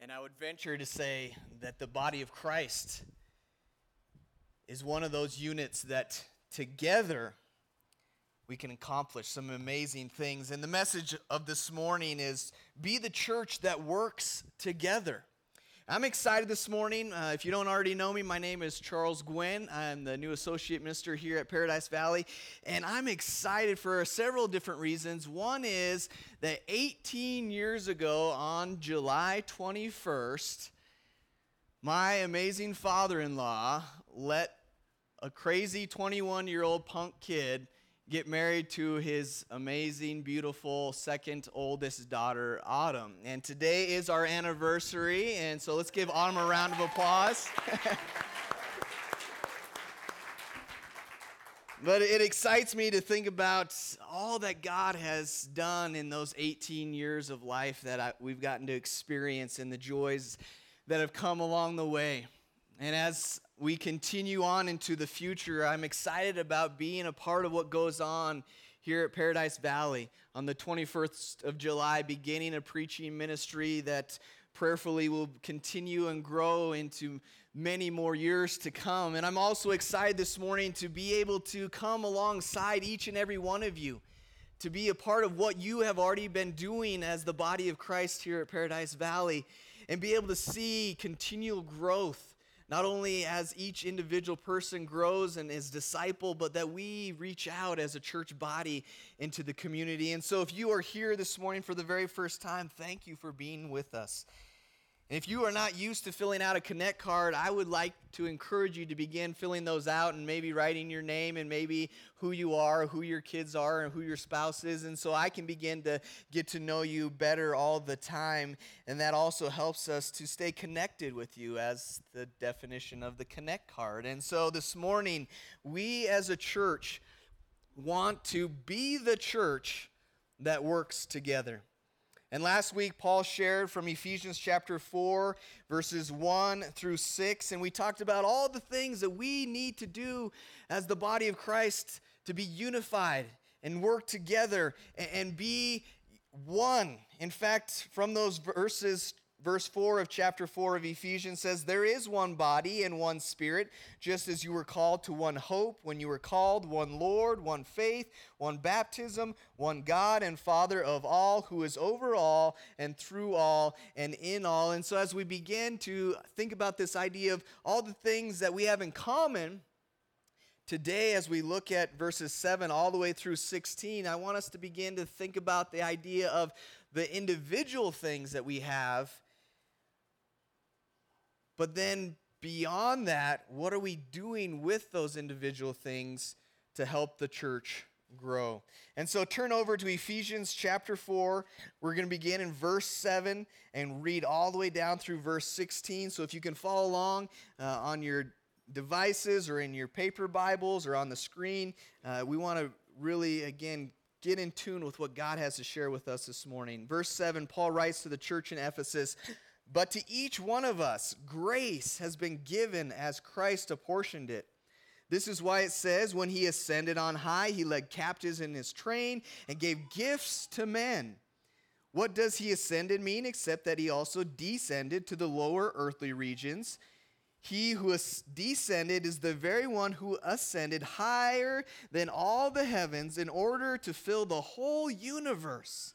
and I would venture to say that the body of Christ is one of those units that together we can accomplish some amazing things. And the message of this morning is be the church that works together. I'm excited this morning. Uh, if you don't already know me, my name is Charles Gwynn. I'm the new associate minister here at Paradise Valley, and I'm excited for several different reasons. One is that 18 years ago, on July 21st, my amazing father in law let a crazy 21 year old punk kid get married to his amazing, beautiful second oldest daughter, Autumn. And today is our anniversary, and so let's give Autumn a round of applause. but it excites me to think about all that God has done in those 18 years of life that I, we've gotten to experience and the joys that have come along the way. And as we continue on into the future, I'm excited about being a part of what goes on here at Paradise Valley on the 21st of July, beginning a preaching ministry that prayerfully will continue and grow into many more years to come. And I'm also excited this morning to be able to come alongside each and every one of you to be a part of what you have already been doing as the body of Christ here at Paradise Valley and be able to see continual growth not only as each individual person grows and is disciple, but that we reach out as a church body into the community. And so, if you are here this morning for the very first time, thank you for being with us. And if you are not used to filling out a Connect card, I would like to encourage you to begin filling those out and maybe writing your name and maybe who you are, who your kids are, and who your spouse is. And so I can begin to get to know you better all the time. And that also helps us to stay connected with you, as the definition of the Connect card. And so this morning, we as a church want to be the church that works together. And last week, Paul shared from Ephesians chapter 4, verses 1 through 6. And we talked about all the things that we need to do as the body of Christ to be unified and work together and be one. In fact, from those verses, Verse 4 of chapter 4 of Ephesians says, There is one body and one spirit, just as you were called to one hope when you were called, one Lord, one faith, one baptism, one God and Father of all, who is over all and through all and in all. And so, as we begin to think about this idea of all the things that we have in common, Today, as we look at verses 7 all the way through 16, I want us to begin to think about the idea of the individual things that we have but then beyond that, what are we doing with those individual things to help the church grow? And so turn over to Ephesians chapter 4. We're going to begin in verse 7 and read all the way down through verse 16. So if you can follow along uh, on your devices or in your paper Bibles or on the screen, uh, we want to really, again, get in tune with what God has to share with us this morning. Verse 7, Paul writes to the church in Ephesus. But to each one of us, grace has been given as Christ apportioned it. This is why it says, When he ascended on high, he led captives in his train and gave gifts to men. What does he ascended mean except that he also descended to the lower earthly regions? He who has descended is the very one who ascended higher than all the heavens in order to fill the whole universe.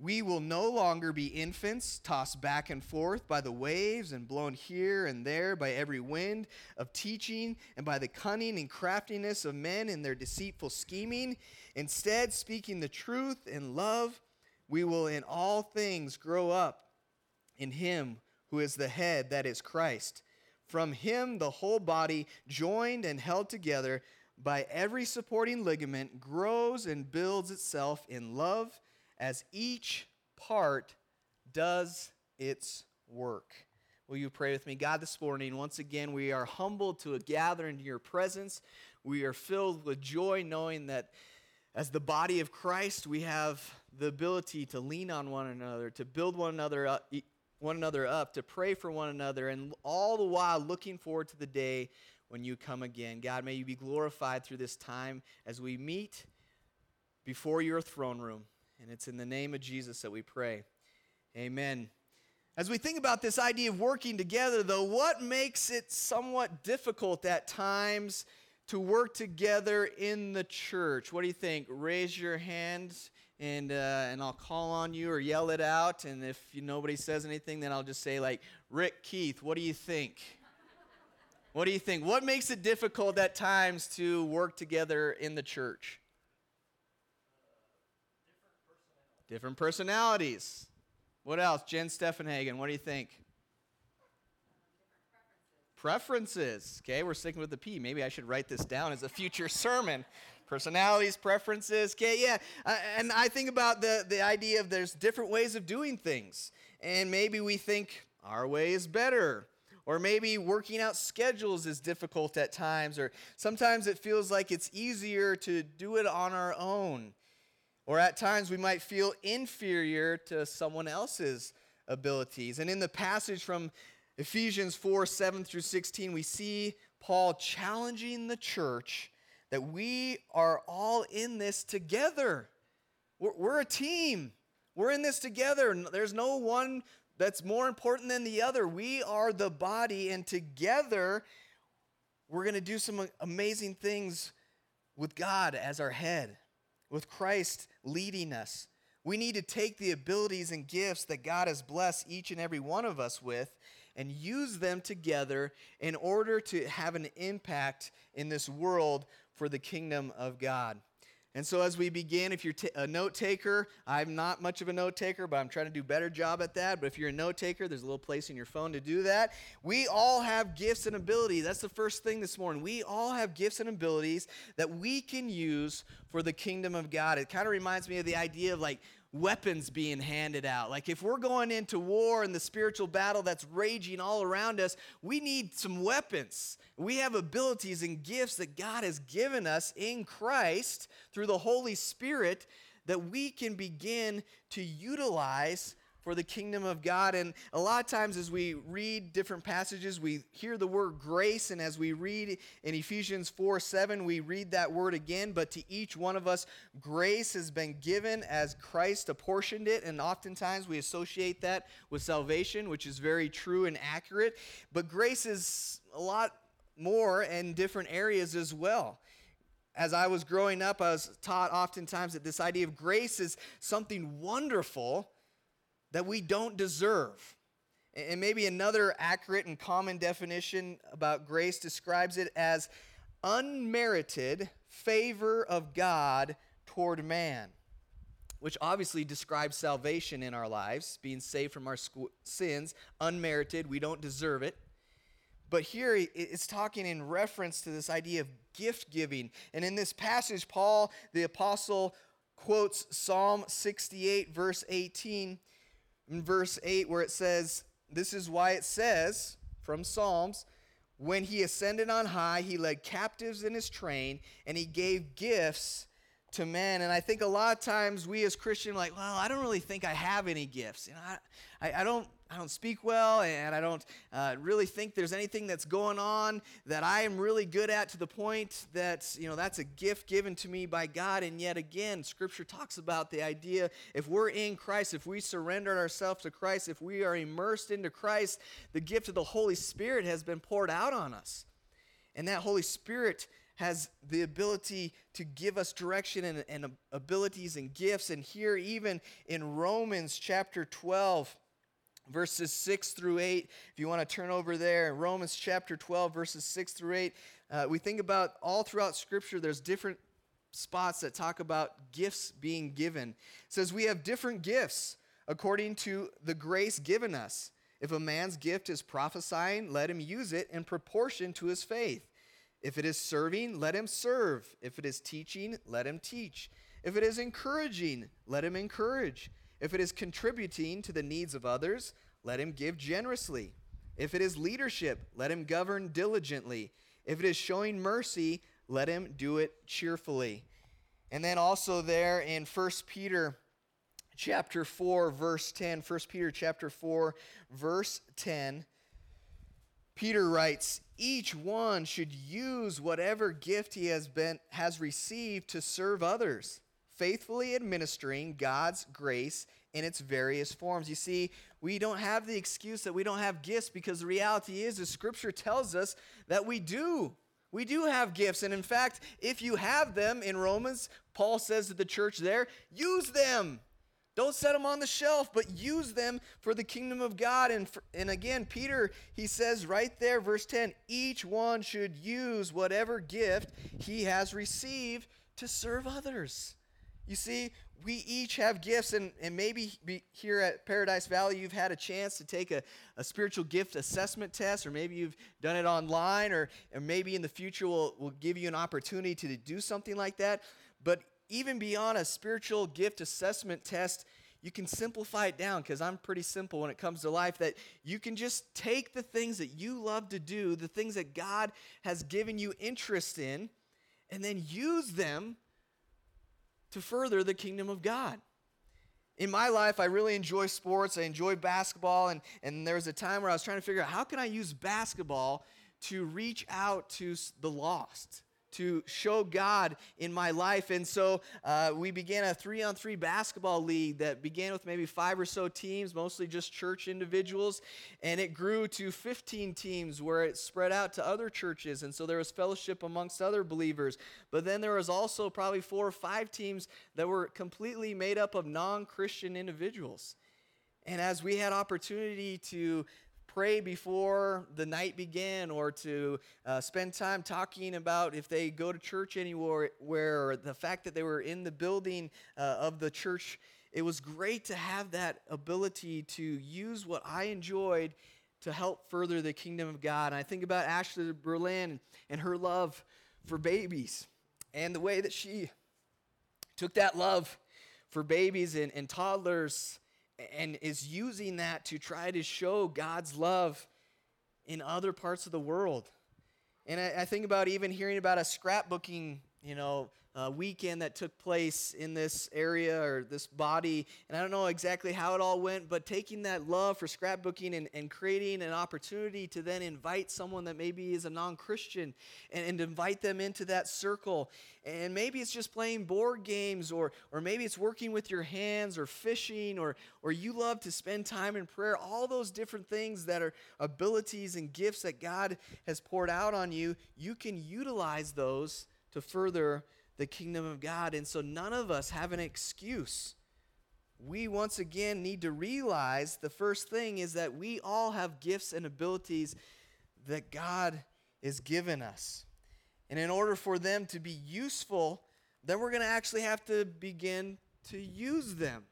we will no longer be infants tossed back and forth by the waves and blown here and there by every wind of teaching and by the cunning and craftiness of men in their deceitful scheming. Instead, speaking the truth in love, we will in all things grow up in Him who is the head, that is Christ. From Him, the whole body, joined and held together by every supporting ligament, grows and builds itself in love as each part does its work. Will you pray with me? God, this morning, once again, we are humbled to gather into your presence. We are filled with joy knowing that as the body of Christ, we have the ability to lean on one another, to build one another up, one another up, to pray for one another, and all the while looking forward to the day when you come again. God, may you be glorified through this time as we meet before your throne room. And it's in the name of Jesus that we pray. Amen. As we think about this idea of working together, though, what makes it somewhat difficult at times to work together in the church? What do you think? Raise your hands and, uh, and I'll call on you or yell it out. And if nobody says anything, then I'll just say, like, Rick Keith, what do you think? What do you think? What makes it difficult at times to work together in the church? Different personalities. What else? Jen Steffenhagen, what do you think? Preferences. Okay, we're sticking with the P. Maybe I should write this down as a future sermon. Personalities, preferences. Okay, yeah. Uh, and I think about the, the idea of there's different ways of doing things. And maybe we think our way is better. Or maybe working out schedules is difficult at times. Or sometimes it feels like it's easier to do it on our own. Or at times we might feel inferior to someone else's abilities. And in the passage from Ephesians 4 7 through 16, we see Paul challenging the church that we are all in this together. We're, we're, a team. We're in this together. There's no one that's more important than the other. We are the body, and together we're going to do some amazing things with God as our head, with Christ leading us. We need to take the abilities and gifts that God has blessed each and every one of us with and use them together in order to have an impact in this world for the kingdom of God. And so, as we begin, if you're t- a note taker, I'm not much of a note taker, but I'm trying to do a better job at that. But if you're a note taker, there's a little place in your phone to do that. We all have gifts and abilities. That's the first thing this morning. We all have gifts and abilities that we can use for the kingdom of God. It kind of reminds me of the idea of like weapons being handed out. Like if we're going into war and the spiritual battle that's raging all around us, we need some weapons. We have abilities and gifts that God has given us in Christ through the Holy Spirit that we can begin to utilize for the kingdom of God. And a lot of times, as we read different passages, we hear the word grace. And as we read in Ephesians 4 7, we read that word again. But to each one of us, grace has been given as Christ apportioned it. And oftentimes we associate that with salvation, which is very true and accurate. But grace is a lot more in different areas as well as I was growing up, I was taught oftentimes that this idea of grace is something wonderful that we don't deserve. And maybe another accurate and common definition about grace describes it as unmerited favor of God toward man, which obviously describes salvation in our lives, being saved from our sins, unmerited, we don't deserve it. But here it's talking in reference to this idea of gift giving. And in this passage, Paul, the apostle, quotes Psalm 68, verse 18 in verse 8 where it says, This is why it says from Psalms, when he ascended on high, he led captives in his train, and he gave gifts to men. And I think a lot of times we as Christians like, well, I don't really think I have any gifts. You know, I, I, I don't don't speak well, and I don't uh, really think there's anything that's going on that I am really good at to the point that, you know, that's a gift given to me by God. And yet again, Scripture talks about the idea if we're in Christ, if we surrender ourselves to Christ, if we are immersed into Christ, the gift of the Holy Spirit has been poured out on us. And that Holy Spirit has the ability to give us direction and, and abilities and gifts. And here, even in Romans chapter 12, verses 6 through 8. If you want to turn over there, Romans chapter 12, verses 6 through 8. Uh, we think about all throughout Scripture, there's different spots that talk about gifts being given. It says, We have different gifts according to the grace given us. If a man's gift is prophesying, let him use it in proportion to his faith. If it is serving, let him serve. If it is teaching, let him teach. If it is encouraging, let him encourage. If it is contributing to the needs of others, let him give generously. If it is leadership, let him govern diligently. If it is showing mercy, let him do it cheerfully. And then also there in 1 Peter chapter 4 verse 10, 1 Peter chapter 4 verse 10, Peter writes, each one should use whatever gift he has been has received to serve others, faithfully administering God's grace in its various forms. You see, we don't have the excuse that we don't have gifts because the reality is the scripture tells us that we do. We do have gifts. And in fact, if you have them in Romans, Paul says to the church there, use them. Don't set them on the shelf, but use them for the kingdom of God. And, for, and again, Peter, he says right there, verse 10 each one should use whatever gift he has received to serve others. You see, we each have gifts, and, and maybe here at Paradise Valley, you've had a chance to take a, a spiritual gift assessment test, or maybe you've done it online, or, or maybe in the future we'll, we'll give you an opportunity to do something like that. But even beyond a spiritual gift assessment test, you can simplify it down because I'm pretty simple when it comes to life. That you can just take the things that you love to do, the things that God has given you interest in, and then use them to further the kingdom of God. In my life, I really enjoy sports. I enjoy basketball, and, and there was a time where I was trying to figure out how can I use basketball to reach out to the lost to show God in my life. And so uh, we began a three on three basketball league that began with maybe five or so teams, mostly just church individuals. And it grew to 15 teams where it spread out to other churches. And so there was fellowship amongst other believers. But then there was also probably four or five teams that were completely made up of non Christian individuals. And as we had opportunity to pray before the night began or to uh, spend time talking about if they go to church anywhere, where the fact that they were in the building uh, of the church. It was great to have that ability to use what I enjoyed to help further the kingdom of God. And I think about Ashley Berlin and her love for babies and the way that she took that love for babies and, and toddlers and is using that to try to show God's love in other parts of the world. And I, I think about even hearing about a scrapbooking, you know, uh, weekend that took place in this area or this body. And I don't know exactly how it all went, but taking that love for scrapbooking and, and creating an opportunity to then invite someone that maybe is a non Christian and, and invite them into that circle. And maybe it's just playing board games, or, or maybe it's working with your hands, or fishing, or, or you love to spend time in prayer. All those different things that are abilities and gifts that God has poured out on you, you can utilize those to further the kingdom of God. And so none of us have an excuse. We once again need to realize the first thing is that we all have gifts and abilities that God has given us. And in order for them to be useful, then we're going to actually have to begin to use them.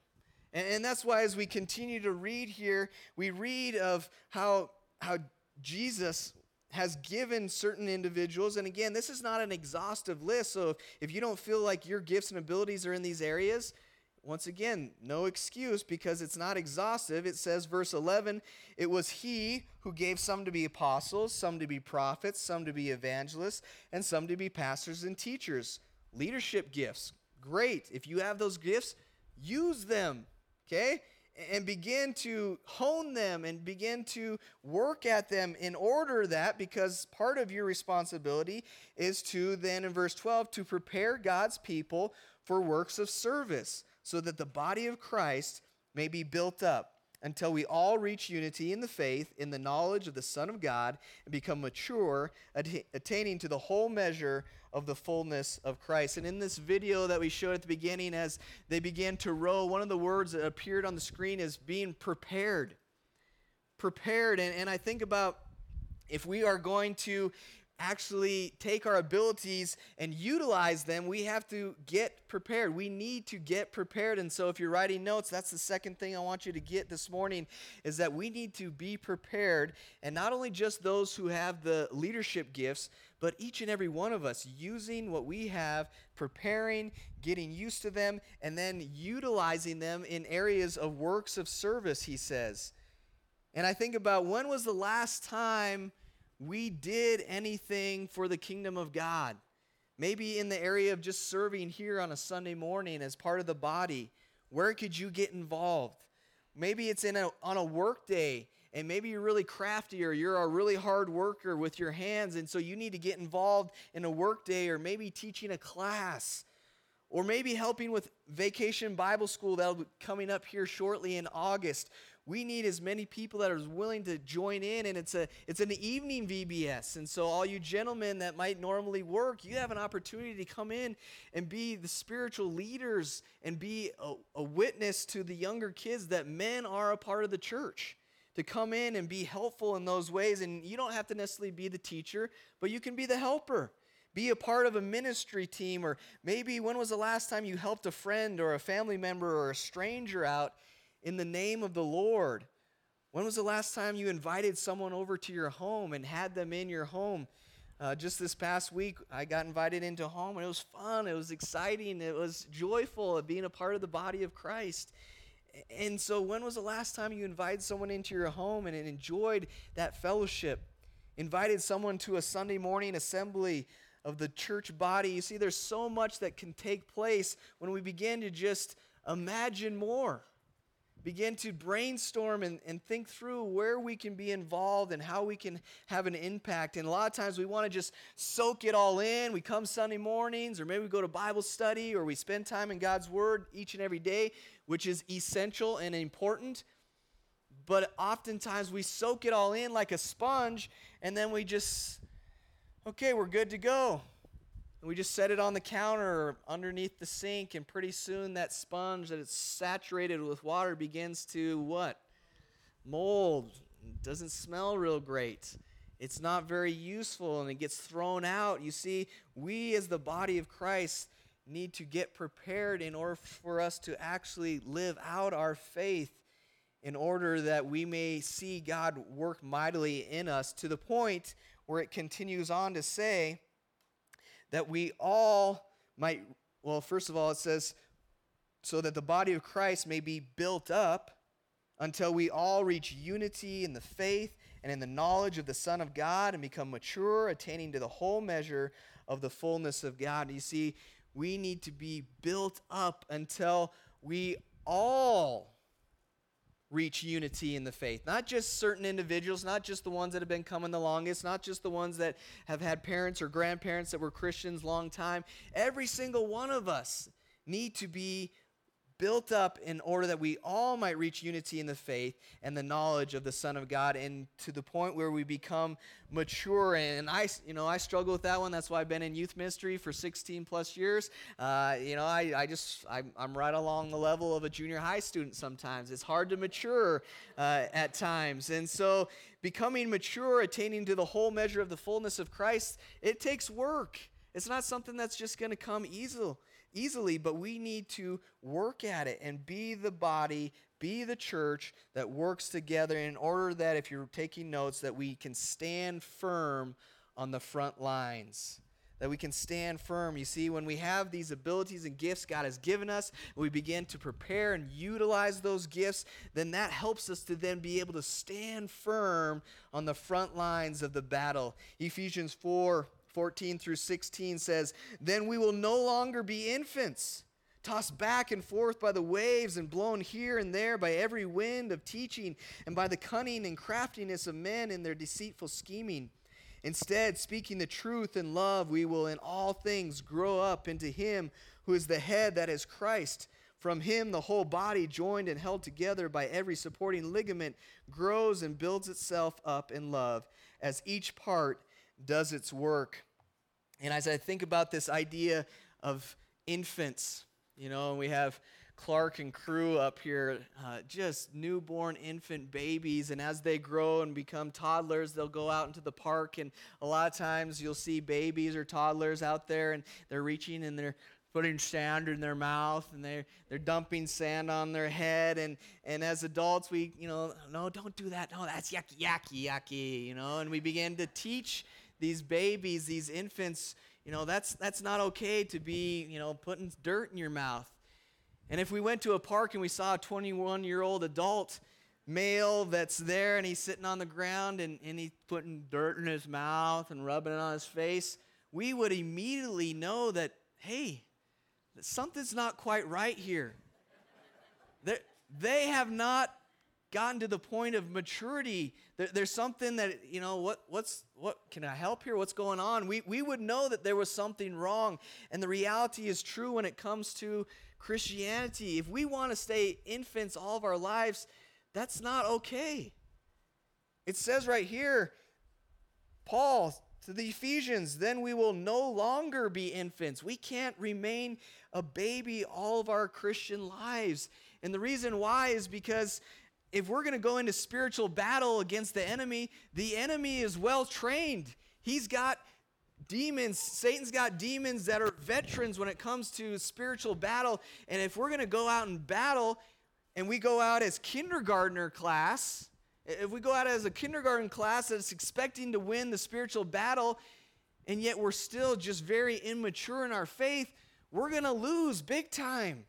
And, and that's why, as we continue to read here, we read of how, how Jesus has given certain individuals, and again, this is not an exhaustive list, so if, if you don't feel like your gifts and abilities are in these areas, once again, no excuse because it's not exhaustive. It says, verse 11, it was he who gave some to be apostles, some to be prophets, some to be evangelists, and some to be pastors and teachers. Leadership gifts, great. If you have those gifts, use them, okay? And begin to hone them and begin to work at them in order that because part of your responsibility is to then in verse 12 to prepare God's people for works of service so that the body of Christ may be built up until we all reach unity in the faith in the knowledge of the son of God and become mature attaining to the whole measure of the fullness of Christ. And in this video that we showed at the beginning, as they began to row, one of the words that appeared on the screen is being prepared. Prepared. And, and I think about if we are going to actually take our abilities and utilize them, we have to get prepared. We need to get prepared. And so if you're writing notes, that's the second thing I want you to get this morning is that we need to be prepared. And not only just those who have the leadership gifts, but each and every one of us using what we have, preparing, getting used to them, and then utilizing them in areas of works of service, he says. And I think about when was the last time we did anything for the kingdom of God? Maybe in the area of just serving here on a Sunday morning as part of the body. Where could you get involved? Maybe it's in a, on a work day and maybe you're really crafty or you're a really hard worker with your hands and so you need to get involved in a work day or maybe teaching a class or maybe helping with vacation bible school that'll be coming up here shortly in august we need as many people that are willing to join in and it's a it's an evening vbs and so all you gentlemen that might normally work you have an opportunity to come in and be the spiritual leaders and be a, a witness to the younger kids that men are a part of the church to come in and be helpful in those ways. And you don't have to necessarily be the teacher, but you can be the helper. Be a part of a ministry team, or maybe when was the last time you helped a friend or a family member or a stranger out in the name of the Lord? When was the last time you invited someone over to your home and had them in your home? Uh, just this past week, I got invited into home, and it was fun. It was exciting. It was joyful of being a part of the body of Christ. And so, when was the last time you invited someone into your home and enjoyed that fellowship? Invited someone to a Sunday morning assembly of the church body. You see, there's so much that can take place when we begin to just imagine more begin to brainstorm and, and think through where we can be involved and how we can have an impact. And a lot of times we want to just soak it all in. We come Sunday mornings, or maybe we go to Bible study, or we spend time in God's Word each and every day, which is essential and important. But oftentimes we soak it all in like a sponge, and then we just, okay, we're good to go. And we just set it on the counter underneath the sink, and pretty soon that sponge that it's saturated with water begins to what? Mold. It doesn't smell real great. It's not very useful and it gets thrown out. You see, we as the body of Christ need to get prepared in order for us to actually live out our faith in order that we may see God work mightily in us to the point where it continues on to say, that we all might, well, first of all, it says, so that the body of Christ may be built up until we all reach unity in the faith and in the knowledge of the Son of God and become mature, attaining to the whole measure of the fullness of God. You see, we need to be built up until we all reach unity in the faith. Not just certain individuals, not just the ones that have been coming the longest, not just the ones that have had parents or grandparents that were Christians long time. Every single one of us need to be built up in order that we all might reach unity in the faith and the knowledge of the Son of God, and to the point where we become mature. And I, you know, I struggle with that one. That's why I've been in youth ministry for 16 plus years. Uh, you know, I, I just, I'm, I'm, right along the level of a junior high student sometimes. It's hard to mature uh, at times. And so, becoming mature, attaining to the whole measure of the fullness of Christ, it takes work. It's not something that's just going to come easily easily, but we need to work at it and be the body, be the church that works together in order that if you're taking notes that we can stand firm on the front lines that we can stand firm. You see, when we have these abilities and gifts God has given us, we begin to prepare and utilize those gifts, then that helps us to then be able to stand firm on the front lines of the battle. Ephesians 4 14 through 16 says, Then we will no longer be infants, tossed back and forth by the waves and blown here and there by every wind of teaching and by the cunning and craftiness of men in their deceitful scheming. Instead, speaking the truth in love, we will in all things grow up into Him who is the head, that is Christ. From Him, the whole body, joined and held together by every supporting ligament, grows and builds itself up in love as each part does its work. And as I think about this idea of infants, you know, we have Clark and crew up here, uh, just newborn infant babies. And as they grow and become toddlers, they'll go out into the park. And a lot of times you'll see babies or toddlers out there and they're reaching and they're putting sand in their mouth and they're, they're dumping sand on their head. And, and as adults, we, you know, no, don't do that. No, that's yucky, yucky, yucky, you know. And we begin to teach these babies, these infants, you know, that's, that's not okay to be, you know, putting dirt in your mouth. And if we went to a park and we saw a 21 year old adult male that's there and he's sitting on the ground and, and he's putting dirt in his mouth and rubbing it on his face, we would immediately know that, hey, something's not quite right here. They're, they have not gotten to the point of maturity. There, there's something that, you know, what, what's, what, can I help here? What's going on? We, we would know that there was something wrong. And the reality is true when it comes to Christianity. If we want to stay infants all of our lives, that's not okay. It says right here, Paul to the Ephesians, then we will no longer be infants. We can't remain a baby all of our Christian lives. And the reason why is because if we're going to go into spiritual battle against the enemy, the enemy is well trained. He's got demons. Satan's got demons that are veterans when it comes to spiritual battle. And if we're going to go out and battle and we go out as kindergartner class, if we go out as a kindergarten class that's expecting to win the spiritual battle, and yet we're still just very immature in our faith, we're going to lose big time.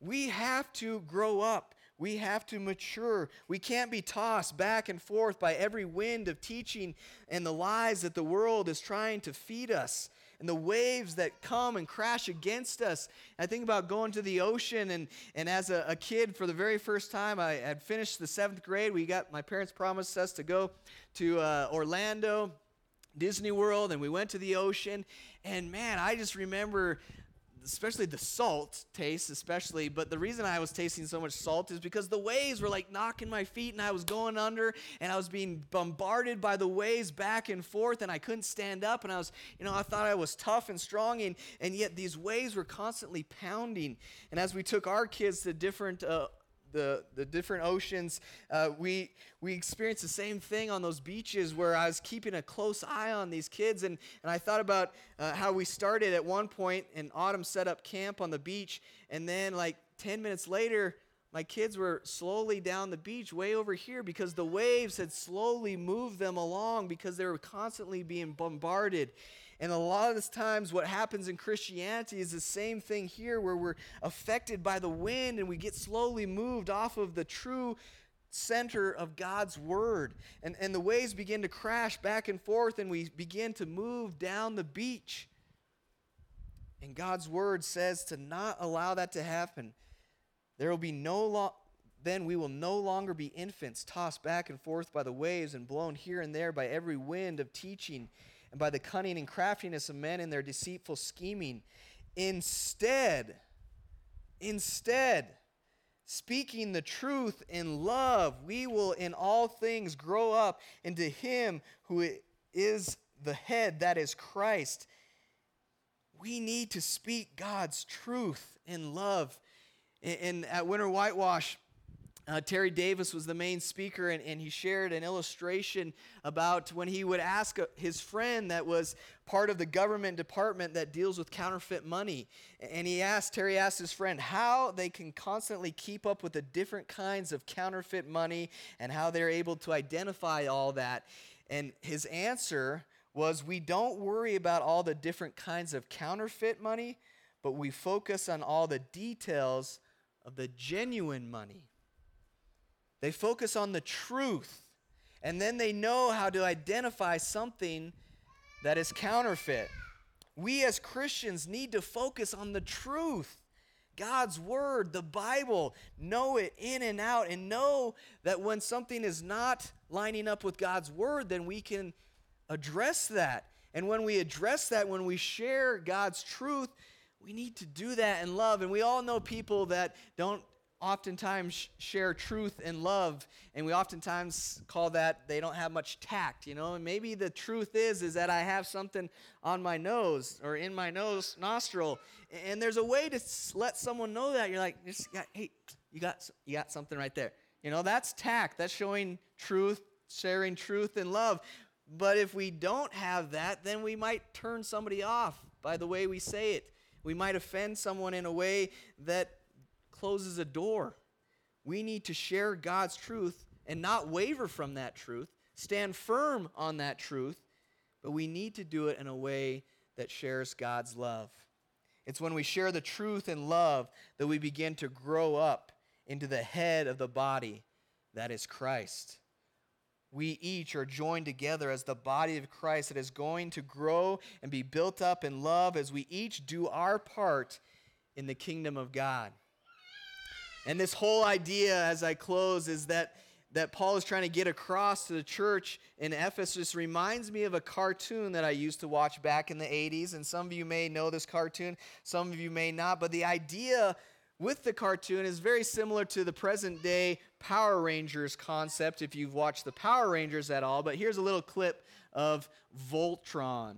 We have to grow up. We have to mature. We can't be tossed back and forth by every wind of teaching and the lies that the world is trying to feed us and the waves that come and crash against us. I think about going to the ocean, and, and as a, a kid, for the very first time, I had finished the seventh grade. We got my parents promised us to go to uh, Orlando. Disney World and we went to the ocean and man I just remember especially the salt taste, especially. But the reason I was tasting so much salt is because the waves were like knocking my feet and I was going under and I was being bombarded by the waves back and forth and I couldn't stand up. And I was, you know, I thought I was tough and strong and, and yet these waves were constantly pounding. And as we took our kids to different uh, the, the different oceans, uh, we, we experienced the same thing on those beaches where I was keeping a close eye on these kids. And, and I thought about uh, how we started at one point, and Autumn set up camp on the beach. And then, like 10 minutes later, my kids were slowly down the beach way over here because the waves had slowly moved them along because they were constantly being bombarded. And a lot of times, what happens in Christianity is the same thing here, where we're affected by the wind and we get slowly moved off of the true center of God's word. And, and the waves begin to crash back and forth, and we begin to move down the beach. And God's word says to not allow that to happen. There will be no lo- then we will no longer be infants tossed back and forth by the waves and blown here and there by every wind of teaching and by the cunning and craftiness of men in their deceitful scheming. Instead, instead, speaking the truth in love, we will in all things grow up into Him who is the head, that is Christ. We need to speak God's truth in love. And at Winter Whitewash, uh, Terry Davis was the main speaker, and, and he shared an illustration about when he would ask a, his friend that was part of the government department that deals with counterfeit money. And he asked, Terry asked his friend, how they can constantly keep up with the different kinds of counterfeit money and how they're able to identify all that. And his answer was, We don't worry about all the different kinds of counterfeit money, but we focus on all the details of the genuine money. They focus on the truth, and then they know how to identify something that is counterfeit. We as Christians need to focus on the truth. God's word, the Bible, know it in and out, and know that when something is not lining up with God's word, then we can address that. And when we address that, when we share God's truth, we need to do that in love. And we all know people that don't oftentimes share truth and love and we oftentimes call that they don't have much tact you know? And maybe the truth is is that i have something on my nose or in my nose nostril and there's a way to let someone know that you're like just hey you got you got something right there. You know that's tact that's showing truth sharing truth and love. But if we don't have that then we might turn somebody off by the way we say it. We might offend someone in a way that closes a door. We need to share God's truth and not waver from that truth, stand firm on that truth, but we need to do it in a way that shares God's love. It's when we share the truth and love that we begin to grow up into the head of the body that is Christ. We each are joined together as the body of Christ that is going to grow and be built up in love as we each do our part in the kingdom of God. And this whole idea, as I close, is that, that Paul is trying to get across to the church in Ephesus reminds me of a cartoon that I used to watch back in the 80s. And some of you may know this cartoon, some of you may not. But the idea with the cartoon is very similar to the present day Power Rangers concept, if you've watched the Power Rangers at all. But here's a little clip of Voltron.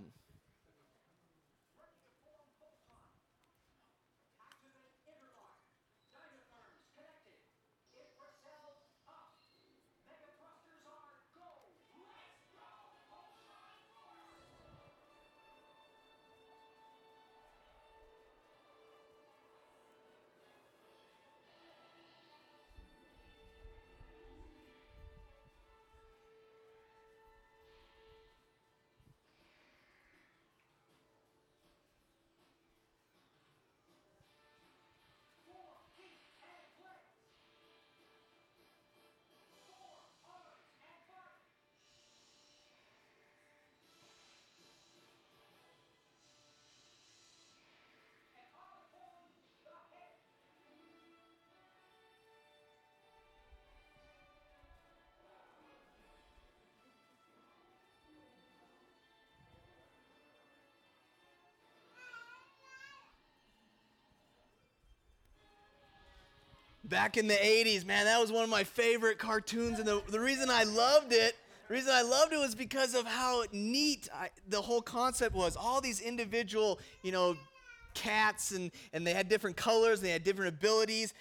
Back in the 80s, man, that was one of my favorite cartoons. And the, the reason I loved it, the reason I loved it was because of how neat I, the whole concept was. All these individual, you know, cats, and, and they had different colors, and they had different abilities.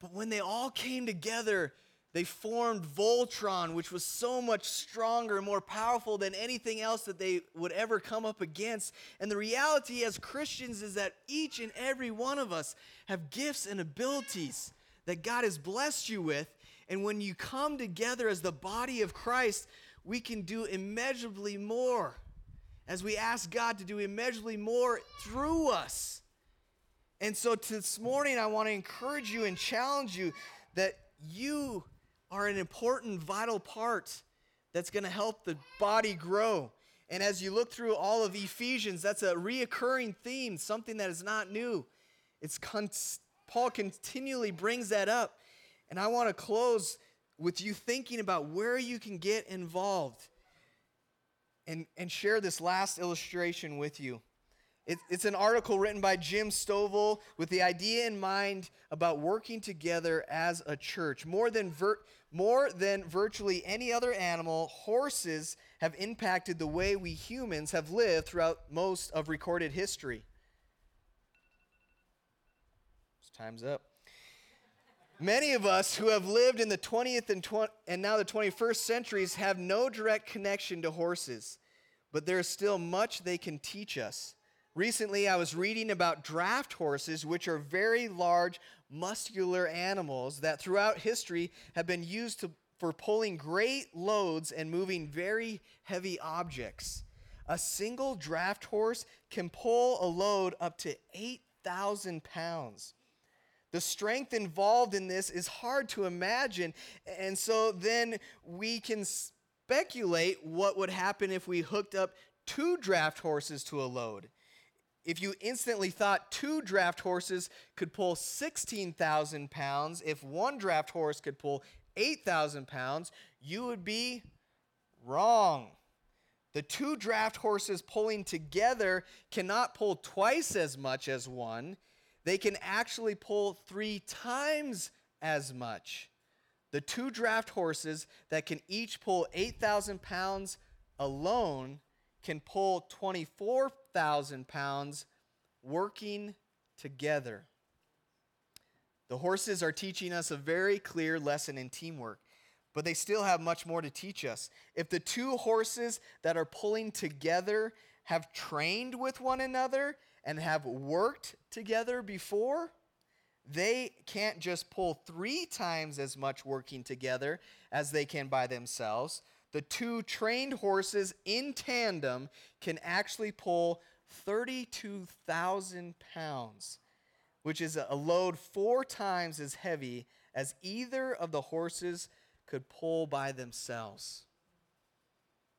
But when they all came together, they formed Voltron, which was so much stronger and more powerful than anything else that they would ever come up against. And the reality as Christians is that each and every one of us have gifts and abilities that God has blessed you with. And when you come together as the body of Christ, we can do immeasurably more as we ask God to do immeasurably more through us. And so this morning, I want to encourage you and challenge you that you are an important, vital part that's going to help the body grow. And as you look through all of Ephesians, that's a reoccurring theme, something that is not new. It's con- Paul continually brings that up. And I want to close with you thinking about where you can get involved and, and share this last illustration with you. It, it's an article written by Jim Stovall with the idea in mind about working together as a church. More than, vir- more than virtually any other animal, horses have impacted the way we humans have lived throughout most of recorded history. Time's up. Many of us who have lived in the 20th and, 20, and now the 21st centuries have no direct connection to horses, but there is still much they can teach us. Recently, I was reading about draft horses, which are very large, muscular animals that throughout history have been used to, for pulling great loads and moving very heavy objects. A single draft horse can pull a load up to 8,000 pounds. The strength involved in this is hard to imagine. And so then we can speculate what would happen if we hooked up two draft horses to a load. If you instantly thought two draft horses could pull 16,000 pounds, if one draft horse could pull 8,000 pounds, you would be wrong. The two draft horses pulling together cannot pull twice as much as one they can actually pull three times as much. The two draft horses that can each pull 8,000 pounds alone can pull 24,000 pounds working together. The horses are teaching us a very clear lesson in teamwork, but they still have much more to teach us. If the two horses that are pulling together have trained with one another and have worked together before, they can't just pull three times as much working together as they can by themselves. the two trained horses in tandem can actually pull 32,000 pounds, which is a load four times as heavy as either of the horses could pull by themselves.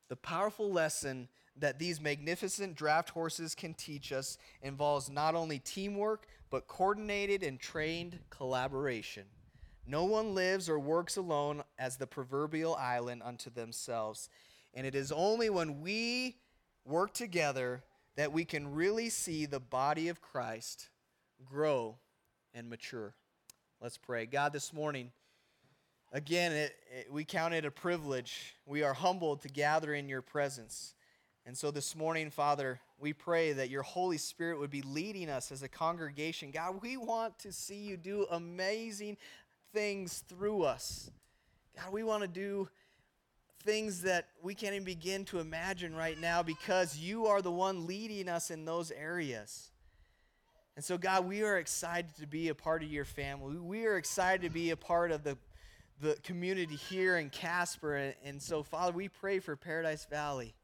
The powerful lesson that these magnificent draft horses can teach us involves not only teamwork, but coordinated and trained collaboration. No one lives or works alone as the proverbial island unto themselves. And it is only when we work together that we can really see the body of Christ grow and mature. Let's pray. God, this morning, again, it, it, we count it a privilege. We are humbled to gather in your presence. And so this morning, Father, we pray that your Holy Spirit would be leading us as a congregation. God, we want to see you do amazing things through us. God, we want to do things that we can't even begin to imagine right now because you are the one leading us in those areas. And so, God, we are excited to be a part of your family. We are excited to be a part of the, the community here in Casper. And, so, Father, we pray for Paradise Valley.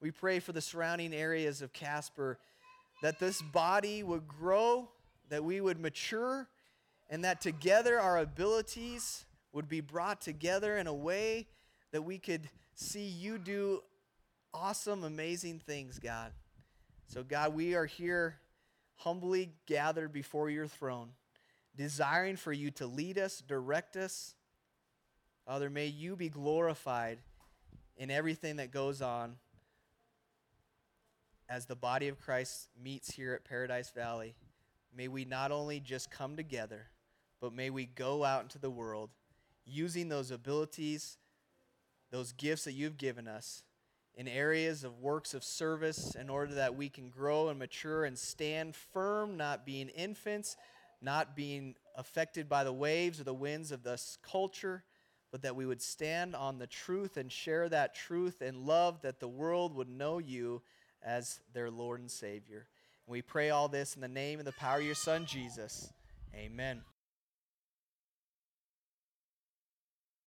We pray for the surrounding areas of Casper that this body would grow, that we would mature, and that together our abilities would be brought together in a way that we could see you do awesome, amazing things, God. So, God, we are here humbly gathered before your throne, desiring for you to lead us, direct us. Father, may you be glorified in everything that goes on as the body of Christ meets here at Paradise Valley. May we not only just come together, but may we go out into the world using those abilities, those gifts that you've given us in areas of works of service in order that we can grow and mature and stand firm, not being infants, not being affected by the waves or the winds of this culture, but that we would stand on the truth and share that truth and love that the world would know you as their Lord and Savior. And we pray all this in the name and the power of your Son, Jesus. Amen.